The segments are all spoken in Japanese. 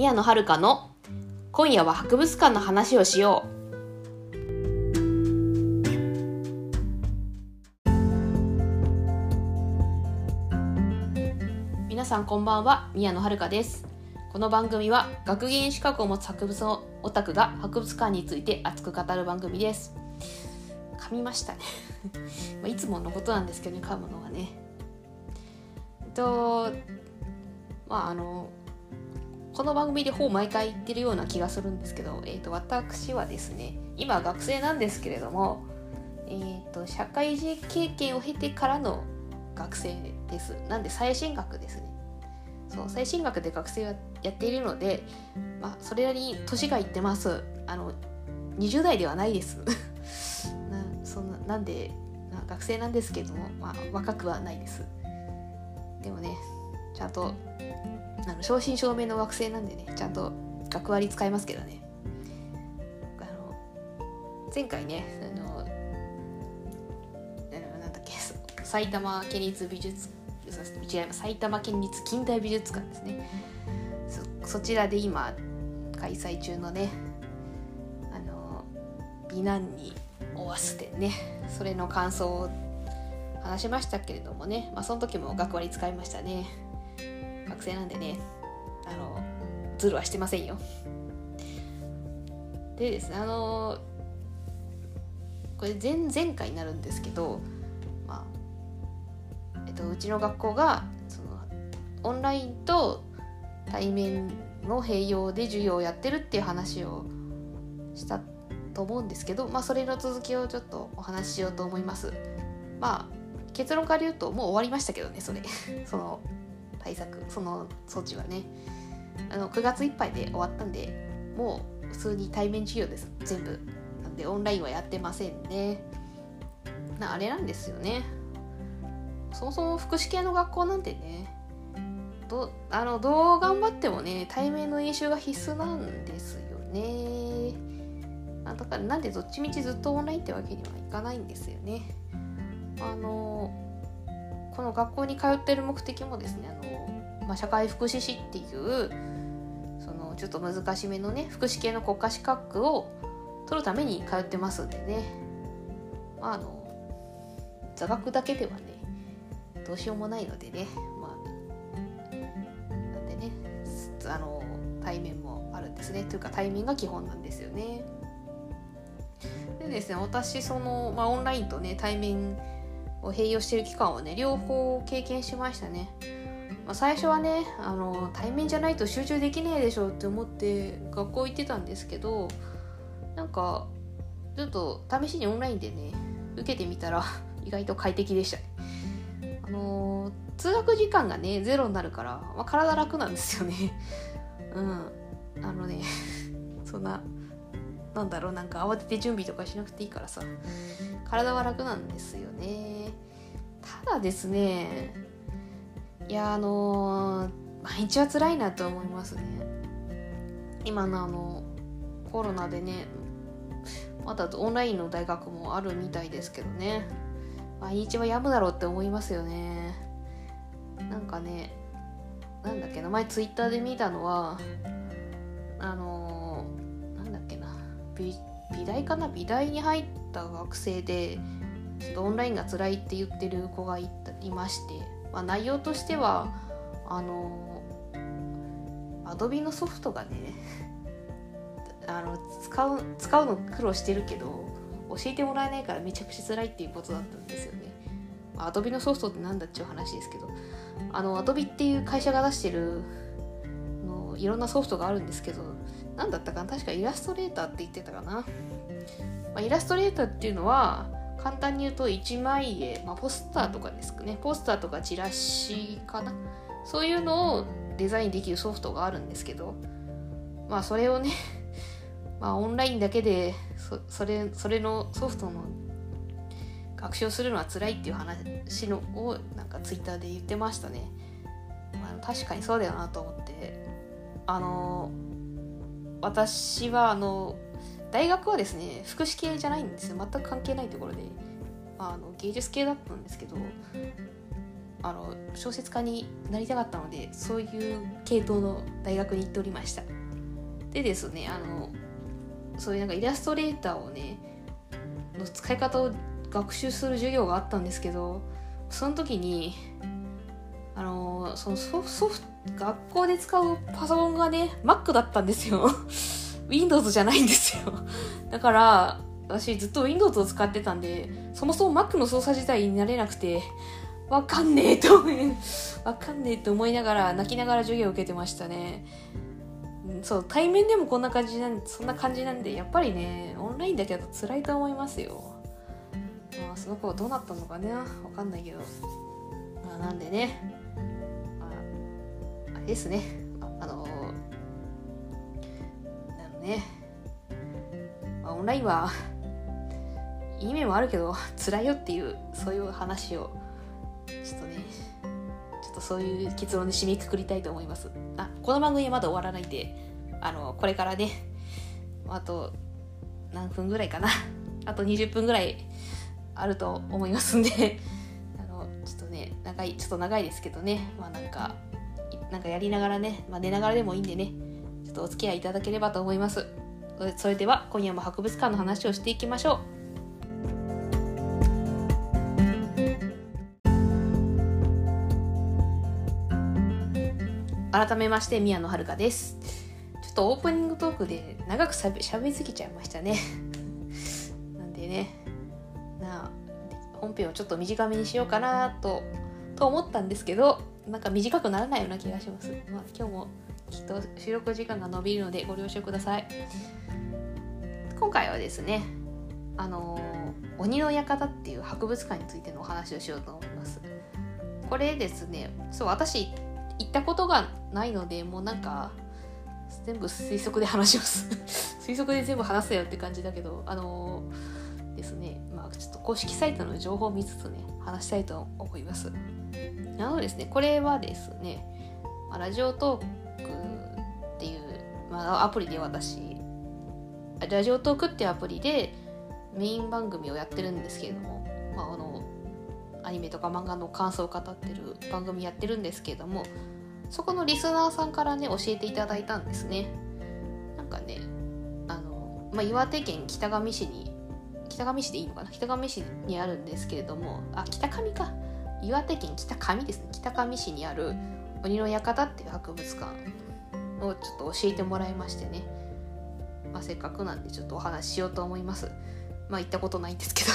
宮野遥の今夜は博物館の話をしよう。皆さんこんばんは宮野遥です。この番組は学芸員資格を持つ博物オタクが博物館について熱く語る番組です。噛みましたね。まあいつものことなんですけどね噛むのはね。えっとまああのこの番組でほぼ毎回言ってるような気がするんですけど、えーと、私はですね今学生なんですけれども、えーと、社会人経験を経てからの学生です。なんで最新学ですね。そう最新学で学生はやっているので、まあ、それなりに年がいってます。あの20代ではないです。なそんななんでな学生なんですけども、まあ、若くはないです。でもねちゃんとあの正真正銘の学生なんでねちゃんと学割使いますけどね。あの前回ねあのなんだっけ埼玉県立美術違います埼玉県立近代美術館ですね。そちらで今開催中のねあの美男におわすでねそれの感想を話しましたけれどもね、まあ、その時も学割使いましたね。学生なんでねあのズルはしてませんよでですねあのこれ前々回になるんですけど、まあえっと、うちの学校がそのオンラインと対面の併用で授業をやってるっていう話をしたと思うんですけど、まあ、それの続きをちょっとお話ししようと思います。まあ結論から言うともう終わりましたけどねそれ その対策その措置はね。あの9月いっぱいで終わったんでもう普通に対面授業です。全部。なんでオンラインはやってませんね。なあれなんですよね。そもそも福祉系の学校なんてねどあのどう頑張ってもね対面の演習が必須なんですよね。だからなんでどっちみちずっとオンラインってわけにはいかないんですよね。あのこの学校に通ってる目的もですねあの、まあ、社会福祉士っていうそのちょっと難しめのね福祉系の国家資格を取るために通ってますんでね、まあ、あの座学だけではねどうしようもないのでね。まあなんでねあの対面もあるんですね。というか対面が基本なんですよね。でですね私その、まあ、オンラインとね対面を併用してる期間はね両方経験しましたね、まあ、最初はねあの対面じゃないと集中できないでしょって思って学校行ってたんですけどなんかちょっと試しにオンラインでね受けてみたら 意外と快適でしたね。あの通学時間がねゼロになるから、まあ、体楽なんですよね。うん。あのね そんななんだろうなんか慌てて準備とかしなくていいからさ。体は楽なんですよね。ただですねいやあのー、毎日は辛いなと思いますね。今のあのコロナでねまだオンラインの大学もあるみたいですけどね。毎日は病むだろうって思いますよね。なんかねなんだっけな前ツイッターで見たのはあの、美大かな？美大に入った学生でちょっとオンラインが辛いって言ってる子がいまして、まあ、内容としてはあのアドビのソフトがね あの使う使うの苦労してるけど教えてもらえないからめちゃくちゃ辛いっていうことだったんですよね。アドビのソフトって何だっちゅう話ですけどあのアドビっていう会社が出してるのいろんなソフトがあるんですけど何だったかな？確かイラストレーターって言ってたかな、まあ、イラストレーターっていうのは簡単に言うと1枚絵、まあ、ポスターとかですかね。ポスターとかチラシかな？そういうのをデザインできるソフトがあるんですけどまあそれをねまあオンラインだけでそそれそれのソフトの学習するのは辛いっていう話のをなんかツイッターで言ってましたね、まあ、確かにそうだよなと思って。あの私はあの大学はですね福祉系じゃないんですよ。全く関係ないところで、まあ、あの芸術系だったんですけどあの小説家になりたかったのでそういう系統の大学に行っておりました。でですねあのそういうなんかイラストレーターをねの使い方を学習する授業があったんですけどその時にそのソフト学校で使うパソコンがね Mac だったんですよ。Windows じゃないんですよ。だから私ずっと Windows を使ってたんでそもそも Mac の操作自体になれなくてわかんねえと わかんねえと思いながら泣きながら授業を受けてましたね。そう対面でもこんな感じなんそんな感じなんでやっぱりねオンラインだけだと辛いと思いますよ。まあその子はどうなったのかねわかんないけど。まあなんでね。ですね。あのあのね、まあ、オンラインはいい面もあるけど辛いよっていうそういう話をちょっとねちょっとそういう結論で締めくくりたいと思います。あこの番組はまだ終わらないんであのこれからねあと何分ぐらいかな。あと20分ぐらいあると思いますんであのちょっとね長いちょっと長いですけどね。まあなんかなんかやりながらね、まあ、寝ながらでもいいんでねちょっとお付き合いいただければと思います。それでは今夜も博物館の話をしていきましょう。改めまして宮野遥です。ちょっとオープニングトークで長くしゃべしゃべりすぎちゃいましたね。なんでねなあ本編をちょっと短めにしようかなとと思ったんですけどなんか短くならないような気がします、まあ、今日もきっと収録時間が伸びるのでご了承ください。今回はですねあの鬼の館っていう博物館についてのお話をしようと思います。これですねそう私行ったことがないのでもうなんか全部推測で話します。推測で全部話せよって感じだけどあのー、ですねまあちょっと公式サイトの情報を見つつね話したいと思います。なのですねこれはですね、ま、ラジオトークっていう、まあ、アプリで私ラジオトークっていうアプリでメイン番組をやってるんですけれども、まあ、あのアニメとか漫画の感想を語ってる番組やってるんですけれどもそこのリスナーさんからね教えていただいたんですね。なんかねあの、まあ、岩手県北上市に北上市でいいのかな？北上市にあるんですけれどもあ北上か。岩手県北上ですね。北上市にある鬼の館っていう博物館をちょっと教えてもらいましてね、まあ、せっかくなんでちょっとお話ししようと思います。まあ行ったことないんですけど。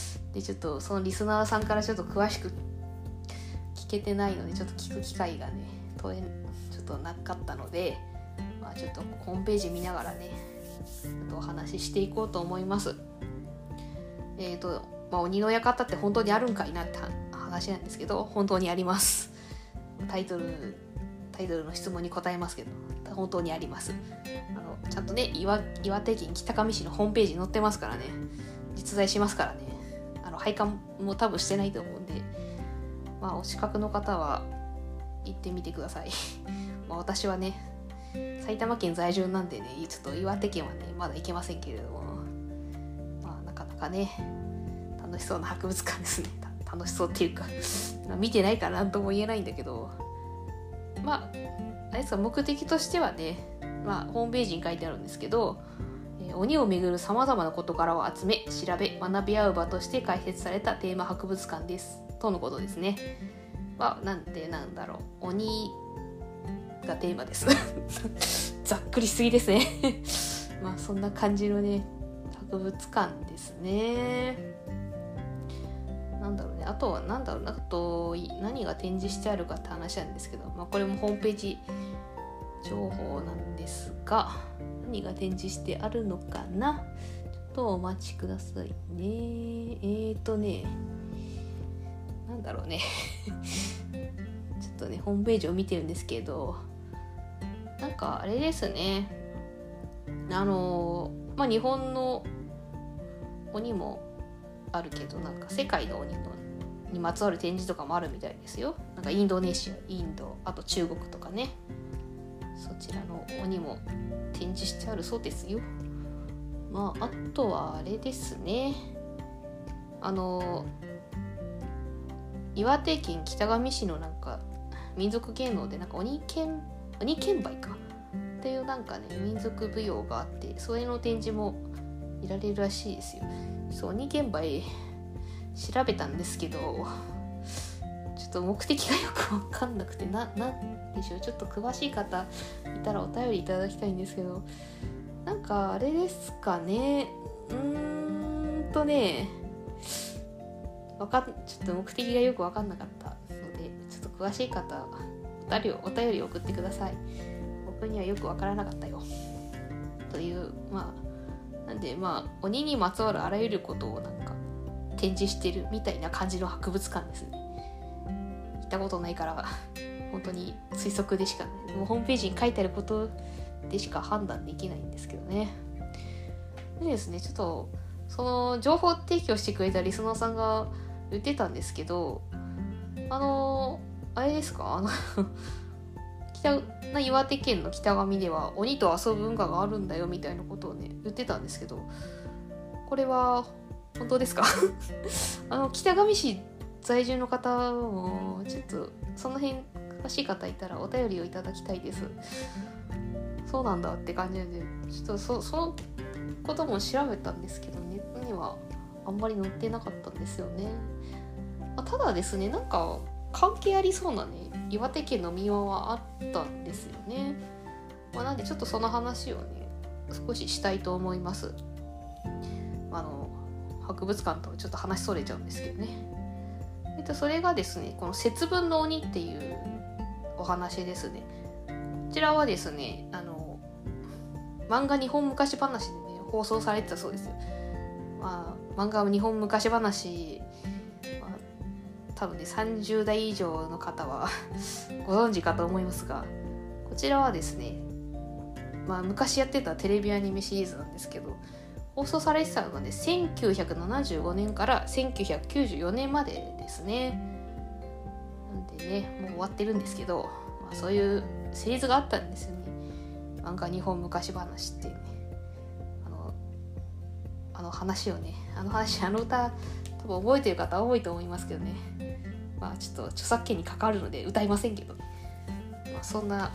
でちょっとそのリスナーさんからちょっと詳しく聞けてないのでちょっと聞く機会がね当然ちょっとなかったので、まあ、ちょっとホームページ見ながらねちょっとお話ししていこうと思います。えっ、ー、と、まあ、鬼の館って本当にあるんかいなって話なんですけど本当にあります。タイトルタイトルの質問に答えますけど本当にあります。あのちゃんとね岩岩手県北上市のホームページに載ってますからね。実在しますからね。あの配管も多分してないと思うんでまあお近くの方は行ってみてください。ま私はね埼玉県在住なんでねちょっと岩手県はねまだ行けませんけれども。まあなかなかね楽しそうな博物館ですね。楽しそうっていうか 見てないから何とも言えないんだけどまああれですか目的としてはねまあホームページに書いてあるんですけど鬼をめぐるさまざまな事柄を集め調べ学び合う場として開設されたテーマ博物館です。とのことですね。はなんでなんだろう。鬼がテーマです。ざっくりすぎですね。まあそんな感じのね博物館ですねなんだろうね。あとはなんだろうあと何が展示してあるかって話なんですけど、まあ、これもホームページ情報なんですが何が展示してあるのかな？ちょっとお待ちくださいね。えーとねなんだろうね。ちょっとねホームページを見てるんですけどなんかあれですね。あのまあ日本の鬼もあるけどなんか世界の鬼のにまつわる展示とかもあるみたいですよ。なんかインドネシアインドあと中国とかね。そちらの鬼も展示してあるそうですよ。まああとはあれですね。あの岩手県北上市のなんか民族芸能でなんか鬼剣鬼剣売か。っていうなんかね民族舞踊があってそれの展示も見られるらしいですよ。そう鬼剣売調べたんですけどちょっと目的がよく分かんなくてななんでしょう？ちょっと詳しい方いたらお便りいただきたいんですけどなんかあれですかね？うーんとねわかんちょっと目的がよく分かんなかったのでちょっと詳しい方お便りお便り送ってください。僕にはよく分からなかったよ。というまあなんでまあ鬼にまつわるあらゆることをなんか展示してるみたいな感じの博物館ですね。行ったことないから本当に推測でしかもうホームページに書いてあることでしか判断できないんですけどね。でですねちょっとその情報提供してくれたリスナーさんが言ってたんですけどあのあれですか？あの北岩手県の北上では鬼と遊ぶ文化があるんだよみたいなことをね言ってたんですけどこれは本当ですか？あの北上市在住の方もちょっとその辺詳しい方いたらお便りをいただきたいです。そうなんだって感じでちょっとそそのことも調べたんですけどネットにはあんまり載ってなかったんですよね、まあ、ただですねなんか関係ありそうなね岩手県の民話はあったんですよね、まあ、なんでちょっとその話をね少ししたいと思います。あの博物館とちょっと話それちゃうんですけどね。えっとそれがですねこの節分の鬼っていうお話ですね。こちらはですねあの漫画日本昔話でね放送されてたそうですよ。まあ漫画日本昔話、まあ、多分ね30代以上の方は ご存知かと思いますがこちらはですねまあ昔やってたテレビアニメシリーズなんですけど放送されてたのがね1975年から1994年までですね。なんでねもう終わってるんですけど、まあ、そういうシリーズがあったんですよね。漫画日本昔話っていうね。あのあの話をねあの話あの歌多分覚えてる方多いと思いますけどね。まあちょっと著作権に関わるので歌いませんけど、まあ、そんな、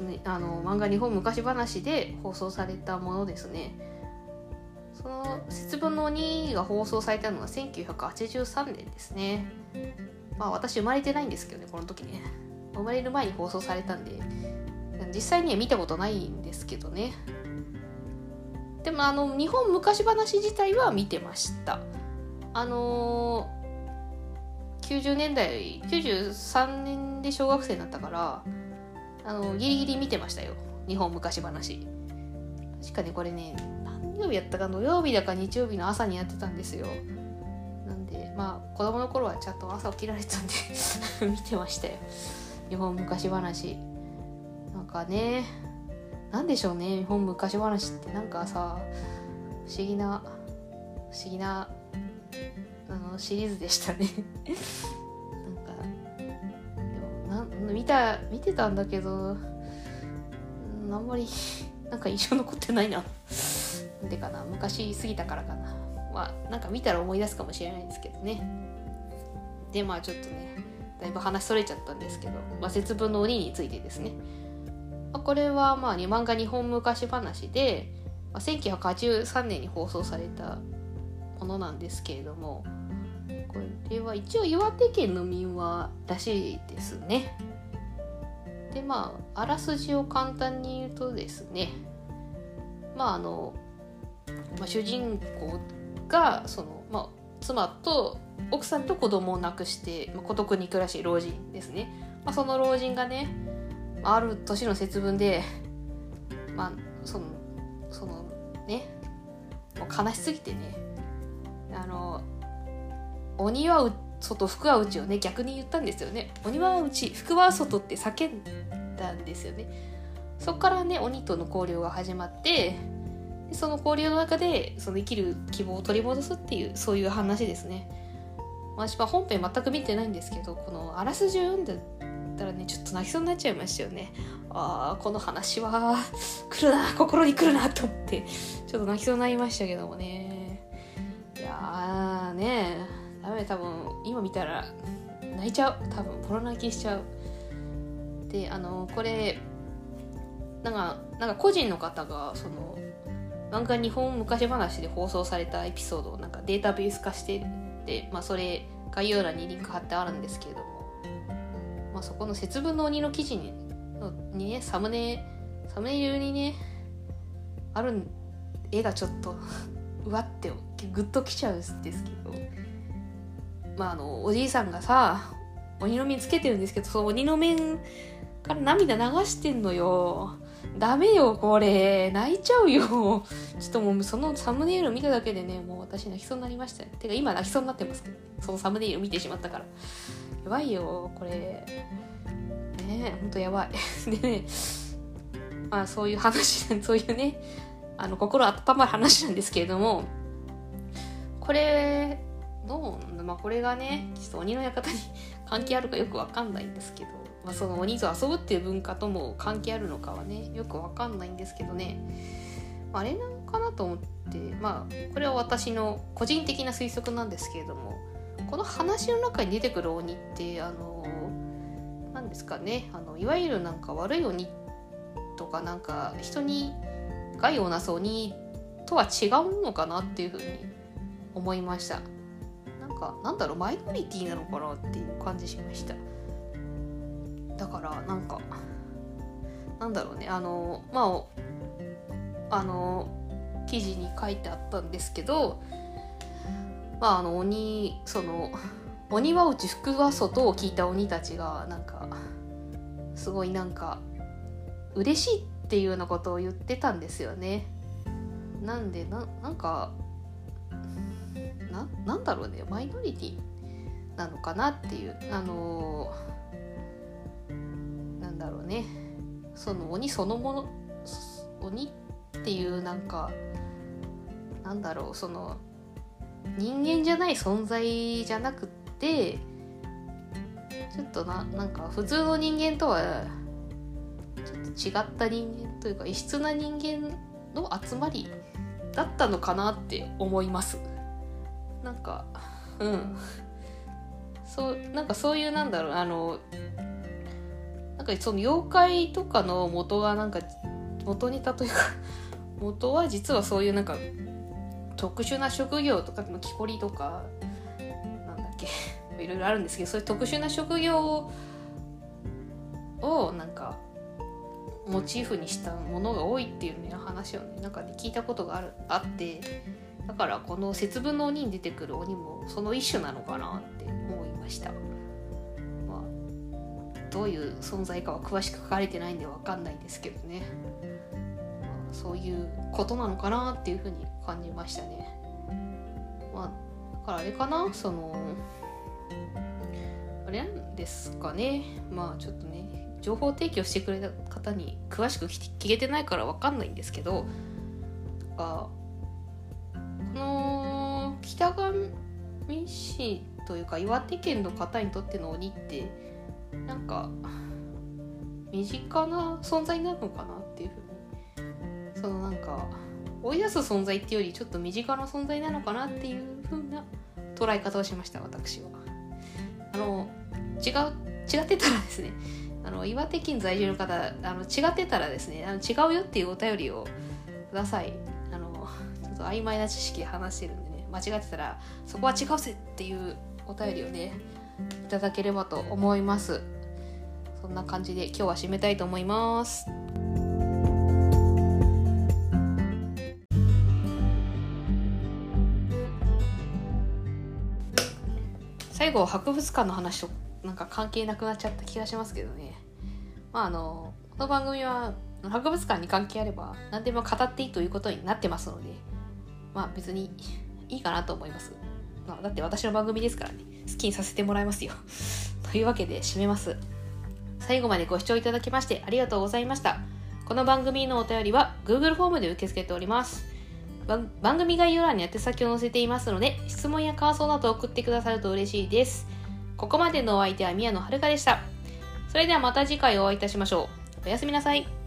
ね、あの漫画日本昔話で放送されたものですね。その節分の鬼が放送されたのは1983年ですね。まあ私生まれてないんですけどねこの時ね。生まれる前に放送されたんで実際には見たことないんですけどね。でもあの日本昔話自体は見てました。あのー、90年代93年で小学生になったからあのギリギリ見てましたよ。日本昔話。確かにこれね曜日やったか土曜日だか日曜日の朝にやってたんですよ。なんでまあ子供の頃はちゃんと朝起きられてたんで 見てましたよ。日本昔話。なんかね何でしょうね日本昔話って。なんかさ不思議な不思議なあのシリーズでしたね。なんかでもな見た見てたんだけどあんまりなんか印象残ってないな。でかな昔過ぎたからかな。まあなんか見たら思い出すかもしれないですけどね。でまあちょっとねだいぶ話それちゃったんですけど、まあ、節分の鬼についてですね。まあこれはまあ漫画日本昔話で、まあ、1983年に放送されたものなんですけれどもこれは一応岩手県の民話らしいですね。でまああらすじを簡単に言うとですねまああの、まあ、主人公がその、まあ、妻と奥さんと子供を亡くして、まあ、孤独に暮らし老人ですね、まあ、その老人がねある年の節分でまあそのそのねもう悲しすぎてねあの鬼は外福は内をね逆に言ったんですよね。鬼は内福は外って叫んだんですよね。そこからね鬼との交流が始まってその交流の中でその生きる希望を取り戻すっていうそういう話ですね。私は本編全く見てないんですけどこのあらすじを読んでたらねちょっと泣きそうになっちゃいましたよね。ああこの話は来るな心に来るなと思ってちょっと泣きそうになりましたけどもね。いやーねダメ多分今見たら泣いちゃう。多分ボロ泣きしちゃう。であのこれなんかなんか個人の方がその漫画日本昔話で放送されたエピソードをなんかデータベース化してで、まあ、それ概要欄にリンク貼ってあるんですけれども、まあ、そこの節分の鬼の記事ににねサムネサムネイルにねある絵がちょっと うわってグッときちゃうんですけどまああのおじいさんがさ鬼の面つけてるんですけどその鬼の面から涙流してんのよ。ダメよこれ。泣いちゃうよ。ちょっともうそのサムネイル見ただけでねもう私泣きそうになりましたねてか今泣きそうになってますけどそのサムネイル見てしまったから。やばいよこれ。ねえほんとやばい。でねまあそういう話そういうねあの心温まる話なんですけれどもこれどうまあこれがねちょっと鬼の館に関係あるかよくわかんないんですけど、まあ、その鬼と遊ぶっていう文化とも関係あるのかはねよくわかんないんですけどね。あれなのかなと思ってまあこれは私の個人的な推測なんですけれどもこの話の中に出てくる鬼ってあの何ですかねあのいわゆるなんか悪い鬼とかなんか人に害をなす鬼とは違うのかなっていうふうに思いました。なんかなんだろうマイノリティなのかなっていう感じしました。だからなんかなんだろうね。あのまああの記事に書いてあったんですけどまああの鬼その鬼は内福は外を聞いた鬼たちがなんかすごいなんか嬉しいっていうようなことを言ってたんですよね。なんでななんかななんだろうね。マイノリティなのかなっていう。あのー、だろうね。その鬼そのもの鬼っていうなんかなんだろうその人間じゃない存在じゃなくってちょっとななんか普通の人間とはちょっと違った人間というか異質な人間の集まりだったのかなって思います。なんかうん。そうなんかそういうなんだろうあのなんかその妖怪とかの元がなんか元ネタというか 元は実はそういうなんか特殊な職業とか木こりとかなんだっけ いろいろあるんですけどそういう特殊な職業をなんかモチーフにしたものが多いっていうね話をねなんかね聞いたことがあるあってだからこの節分の鬼に出てくる鬼もその一種なのかなって思いました。どういう存在かは詳しく書かれてないんで分かんないですけどね、まあ、そういうことなのかなっていうふうに感じましたね。まあ、だからあれかなそのあれなんですかねまあちょっとね情報提供してくれた方に詳しく聞けてないから分かんないんですけどかこの北上市というか岩手県の方にとっての鬼ってなんか身近な存在なのかなっていうふうにそのなんか追い出す存在っていうよりちょっと身近な存在なのかなっていうふうな捉え方をしました私は。あの違う違ってたらですね あの岩手県在住の方あの違ってたらですねあの違うよっていうお便りをくださいあのちょっと曖昧な知識話してるんでね間違ってたらそこは違うせっていうお便りをねいただければと思います。そんな感じで今日は締めたいと思います。最後博物館の話となんか関係なくなっちゃった気がしますけどね。まああのこの番組は博物館に関係あれば何でも語っていいということになってますのでまあ別にいいかなと思います、まあ、だって私の番組ですからね。好きにさせてもらいますよ。というわけで締めます。最後までご視聴いただきましてありがとうございました。この番組のお便りは Google フォームで受け付けております。番組概要欄に宛先を載せていますので質問や感想など送ってくださると嬉しいです。ここまでのお相手は宮野遥でした。それではまた次回お会いいたしましょう。おやすみなさい。